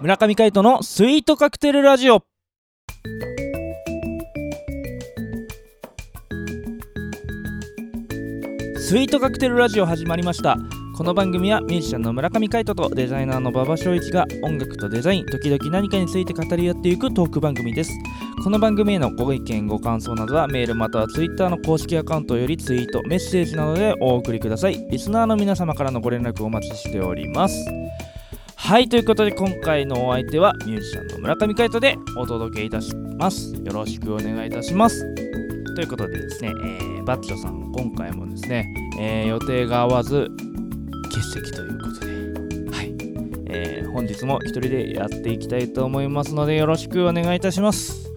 村上海人のスイートカクテルラジオ。スイートカクテルラジオ始まりました。この番組はミュージシャンの村上海人とデザイナーの馬場翔一が音楽とデザイン時々何かについて語り合っていくトーク番組です。この番組へのご意見ご感想などはメールまたはツイッターの公式アカウントよりツイートメッセージなどでお送りください。リスナーの皆様からのご連絡お待ちしております。はいということで今回のお相手はミュージシャンの村上海人でお届けいたします。よろしくお願いいたします。ということでですね、えー、バッチョさん今回もですね、えー、予定が合わず欠席ということで。はい、えー、本日も一人でやっていきたいと思いますのでよろしくお願いいたします。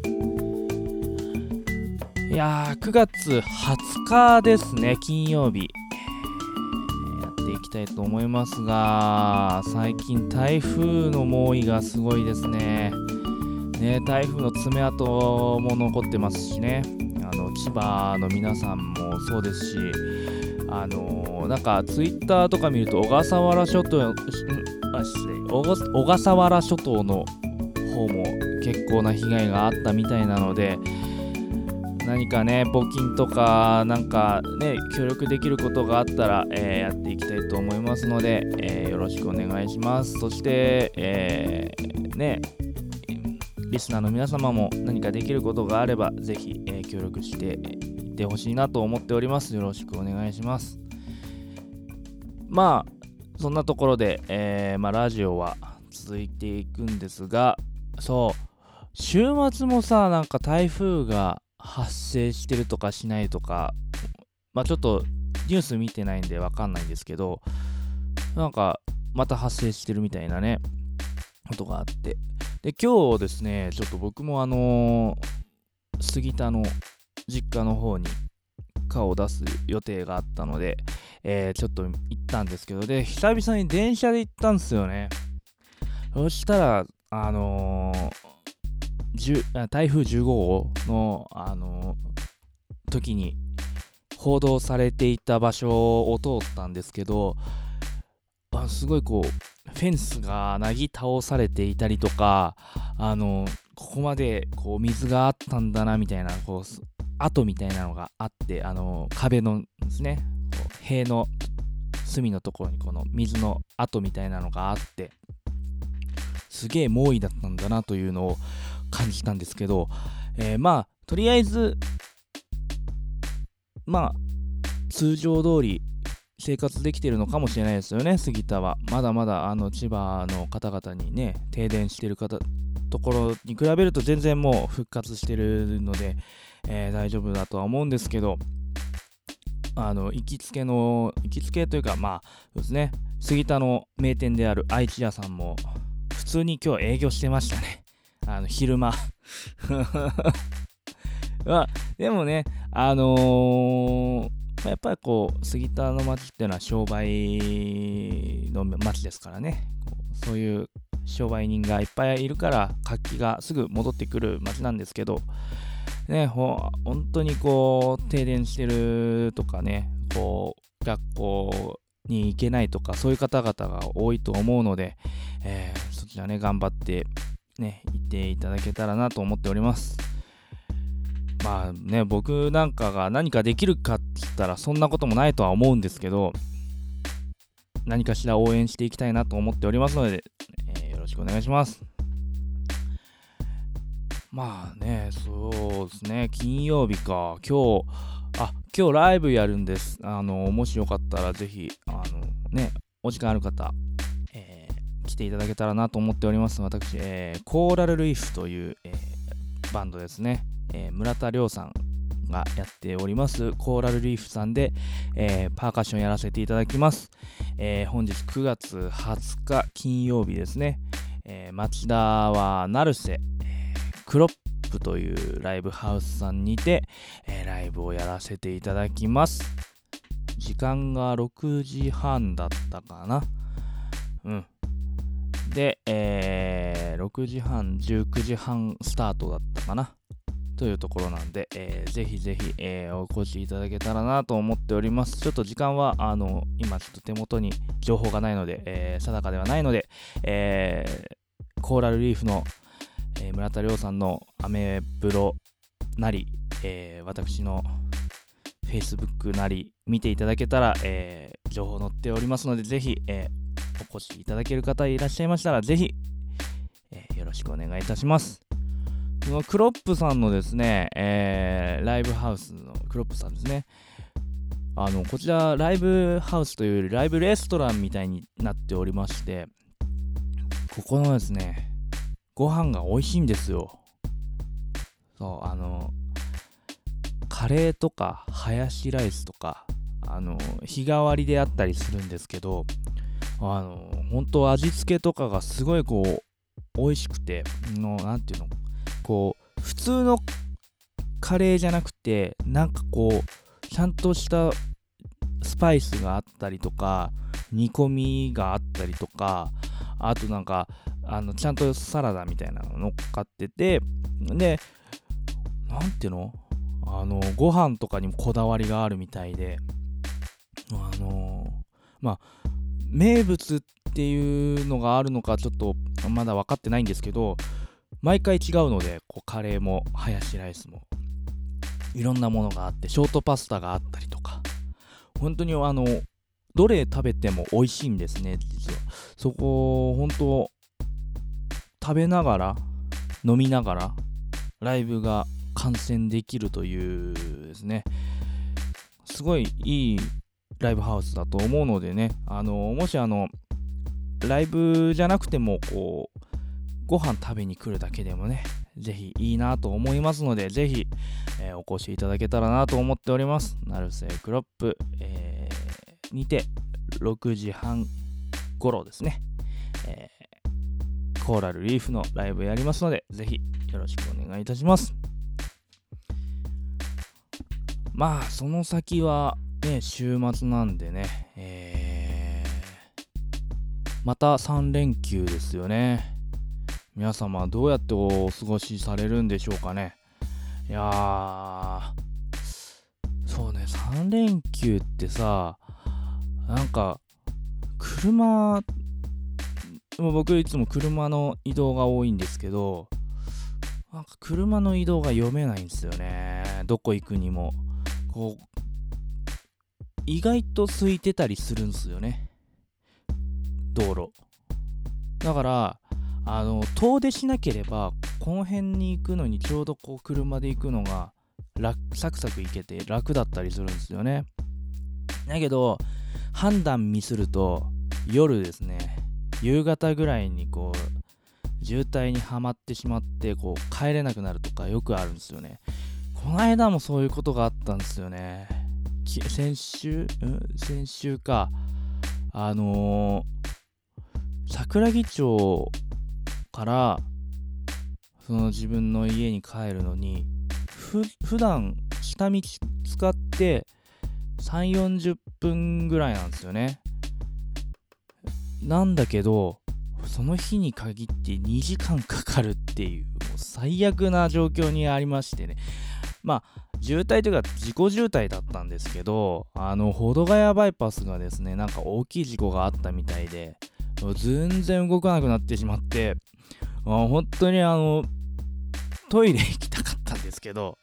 いやー9月20日ですね。金曜日。やっていきたいと思いますが最近台風の猛威がすごいですね。ね台風の爪痕も残ってますしね。あの千葉の皆さんもそうですしあのなんかツイッターとか見ると小笠原諸島あ小笠原諸島の方も結構な被害があったみたいなので何かね、募金とか、なんかね、協力できることがあったら、えー、やっていきたいと思いますので、えー、よろしくお願いします。そして、えー、ね、リスナーの皆様も何かできることがあれば、ぜひ、え協力していってほしいなと思っております。よろしくお願いします。まあ、そんなところで、えまあ、ラジオは続いていくんですが、そう、週末もさ、なんか台風が発生してるとかしないとか、まあちょっとニュース見てないんでわかんないんですけど、なんかまた発生してるみたいなね、ことがあって。で、今日ですね、ちょっと僕もあのー、杉田の実家の方に顔を出す予定があったので、えー、ちょっと行ったんですけど、で、久々に電車で行ったんですよね。そしたら、あのー台風15号の、あの時に報道されていた場所を通ったんですけどあすごいこうフェンスがなぎ倒されていたりとかあのここまでこう水があったんだなみたいなこう跡みたいなのがあってあの壁のですね塀の隅のところにこの水の跡みたいなのがあってすげえ猛威だったんだなというのを感じたんですけど、えー、まあとりあえずまあ通常通り生活できてるのかもしれないですよね杉田は。まだまだあの千葉の方々にね停電してる方ところに比べると全然もう復活してるので、えー、大丈夫だとは思うんですけどあの行きつけの行きつけというかまあそうですね。杉田の名店である愛知屋さんも普通に今日営業してましたね。あの、昼間。まあ、でもね、あのー、やっぱりこう、杉田の町っていうのは商売の町ですからね、そういう商売人がいっぱいいるから、活気がすぐ戻ってくる町なんですけど、ね、ほ本当にこう、停電してるとかね、こう、学校に行けないとか、そういう方々が多いと思うので、えー、そちらね、頑張ってね、言っていただけたらなと思っております。まあね、僕なんかが何かできるかって言ったらそんなこともないとは思うんですけど、何かしら応援していきたいなと思っておりますので、えー、よろしくお願いします。まあね、そうですね、金曜日か、今日、あ、今日ライブやるんです。あの、もしよかったらぜひ、あの、ね、お時間ある方、来ていただけたらなと思っております。私、えー、コーラルリーフという、えー、バンドですね、え、村田亮さんがやっておりますコーラルリーフさんで、えパーカッションやらせていただきます。え本日9月20日金曜日ですね、え町田は成瀬、クロップというライブハウスさんにて、えライブをやらせていただきます。時間が6時半だったかな。うん。で、えー、6時半、19時半スタートだったかな。というところなんで、えー、ぜひぜひ、えー、お越しいただけたらなと思っております。ちょっと時間は、あの、今ちょっと手元に情報がないので、えー、定かではないので、えー、コーラルリーフの、えー、村田亮さんのアメブロなり、えー、私の Facebook なり見ていただけたら、えー、情報載っておりますので、ぜひ、え、お越しいただける方いらっしゃいましたら、ぜひ、え、よろしくお願いいたします。そのクロップさんのですね、えー、ライブハウスのクロップさんですね。あの、こちら、ライブハウスというより、ライブレストランみたいになっておりまして、ここのですね、ご飯が美味しいんですよ。そう、あの、カレーとか、ハヤシライスとか、あの、日替わりであったりするんですけど、あの、本当味付けとかがすごいこう、美味しくて、の、なんていうの、こう普通のカレーじゃなくてなんかこうちゃんとしたスパイスがあったりとか煮込みがあったりとかあとなんかあのちゃんとサラダみたいなの乗っかっててで何ていうの？あのご飯とかにもこだわりがあるみたいであのまあ名物っていうのがあるのかちょっとまだ分かってないんですけど毎回違うのでこうカレーもハヤシライスもいろんなものがあってショートパスタがあったりとか本当にあのどれ食べても美味しいんですね実はそこ本当食べながら飲みながらライブが観戦できるというですね。すごいいいライブハウスだと思うのでね。あのもしあのライブじゃなくてもこうご飯食べに来るだけでもね、ぜひいいなと思いますので、ぜひ、えー、お越しいただけたらなと思っております。ナルセクロップ、えー、にて6時半頃ですね、えー、コーラルリーフのライブやりますので、ぜひよろしくお願いいたします。まあ、その先はね、週末なんでね、えー、また3連休ですよね。皆様どうやってお過ごしされるんでしょうかねいやーそうね3連休ってさなんか車も僕いつも車の移動が多いんですけどなんか車の移動が読めないんですよね。どこ行くにも。こう意外と空いてたりするんですよね。道路。だからあの遠出しなければこの辺に行くのにちょうどこう車で行くのがサクサク行けて楽だったりするんですよね。だけど判断ミスると夜ですね夕方ぐらいにこう渋滞にはまってしまってこう帰れなくなるとかよくあるんですよね。この間もそういうことがあったんですよね。先週、うん、先週か。あのー、桜木町からその自分の家に帰るのにふ普段下道使って3 4 0分ぐらいなんですよね。なんだけどその日に限って2時間かかるっていうもう最悪な状況にありましてね。まあ渋滞というか事故渋滞だったんですけどあの保土ヶ谷バイパスがですねなんか大きい事故があったみたいで全然動かなくなってしまってあ本当にあのトイレ行きたかったんですけど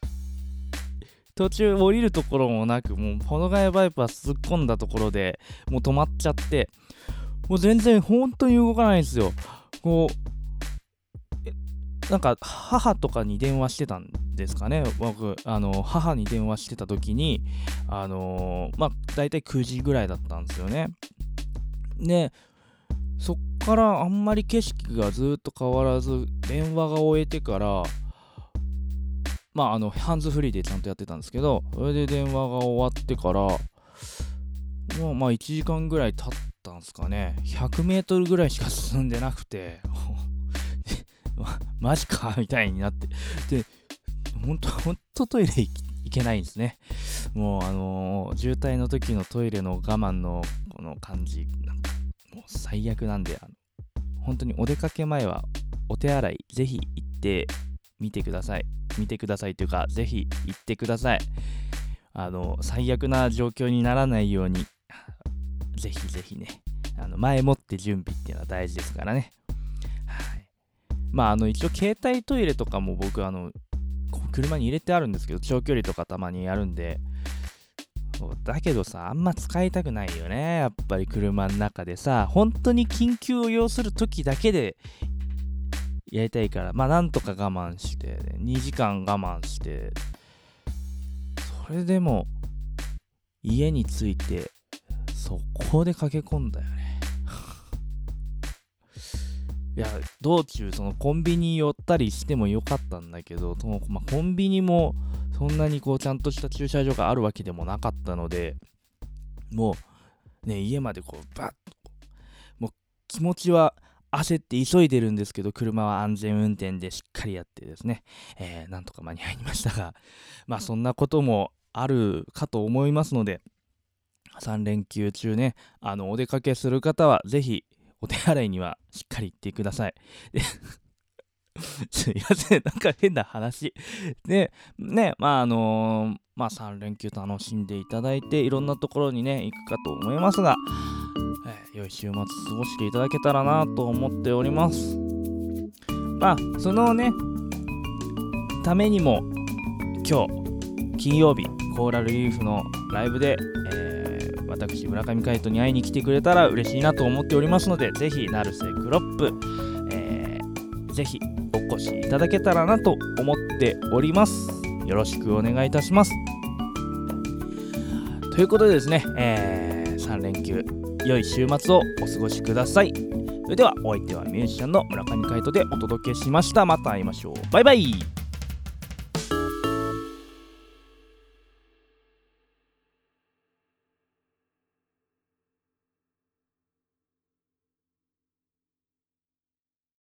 途中降りるところもなくもうポノガヤバイパス突っ込んだところでもう止まっちゃってもう全然本当に動かないんですよ。こうなんか母とかに電話してたんですかね。僕あの母に電話してた時にあの、まあ大体9時ぐらいだったんですよね。でそっからあんまり景色がずっと変わらず電話が終えてからまああのハンズフリーでちゃんとやってたんですけどそれで電話が終わってからもうまあ1時間ぐらい経ったんですかね。100m ぐらいしか進んでなくて マジかみたいになって。で本当本当トイレ行けないんですね。もうあのー、渋滞の時のトイレの我慢のこの感じなんかもう最悪なんで、あの本当にお出かけ前はお手洗いぜひ行ってみてください。みてくださいというかぜひ行ってくださいあの最悪な状況にならないようにぜひぜひねあの前もって準備っていうのは大事ですからねはいまああの一応携帯トイレとかも僕あの車に入れてあるんですけど長距離とかたまにやるんでだけどさ、あんま使いたくないよね。やっぱり車の中でさ、本当に緊急を要する時だけでやりたいから、まあなんとか我慢して、2時間我慢して、それでも家に着いて、速攻で駆け込んだよね。いや、道中、そのコンビニ寄ったりしてもよかったんだけど、そのまあ、コンビニも、そんなにこうちゃんとした駐車場があるわけでもなかったのでもうね家までこうバッともう気持ちは焦って急いでるんですけど車は安全運転でしっかりやってですね、えー、なんとか間に合いましたが まあそんなこともあるかと思いますので3連休中ねあのお出かけする方はぜひお手洗いにはしっかり行ってください。すいません、なんか変な話。で、ね、まああのー、まあ3連休楽しんでいただいて、いろんなところにね、行くかと思いますが、えー、良い週末過ごしていただけたらなと思っております。まあ、そのね、ためにも、今日、金曜日、コーラルリーフのライブで、えー、私、村上海人に会いに来てくれたら嬉しいなと思っておりますので、ぜひ、成瀬クロップ、ただけたらなと思っております。よろしくお願いいたします。ということでですね、えー、3連休、良い週末をお過ごしください。それでは、お相手はミュージシャンの村上海人でお届けしました。また会いましょう。バイバイ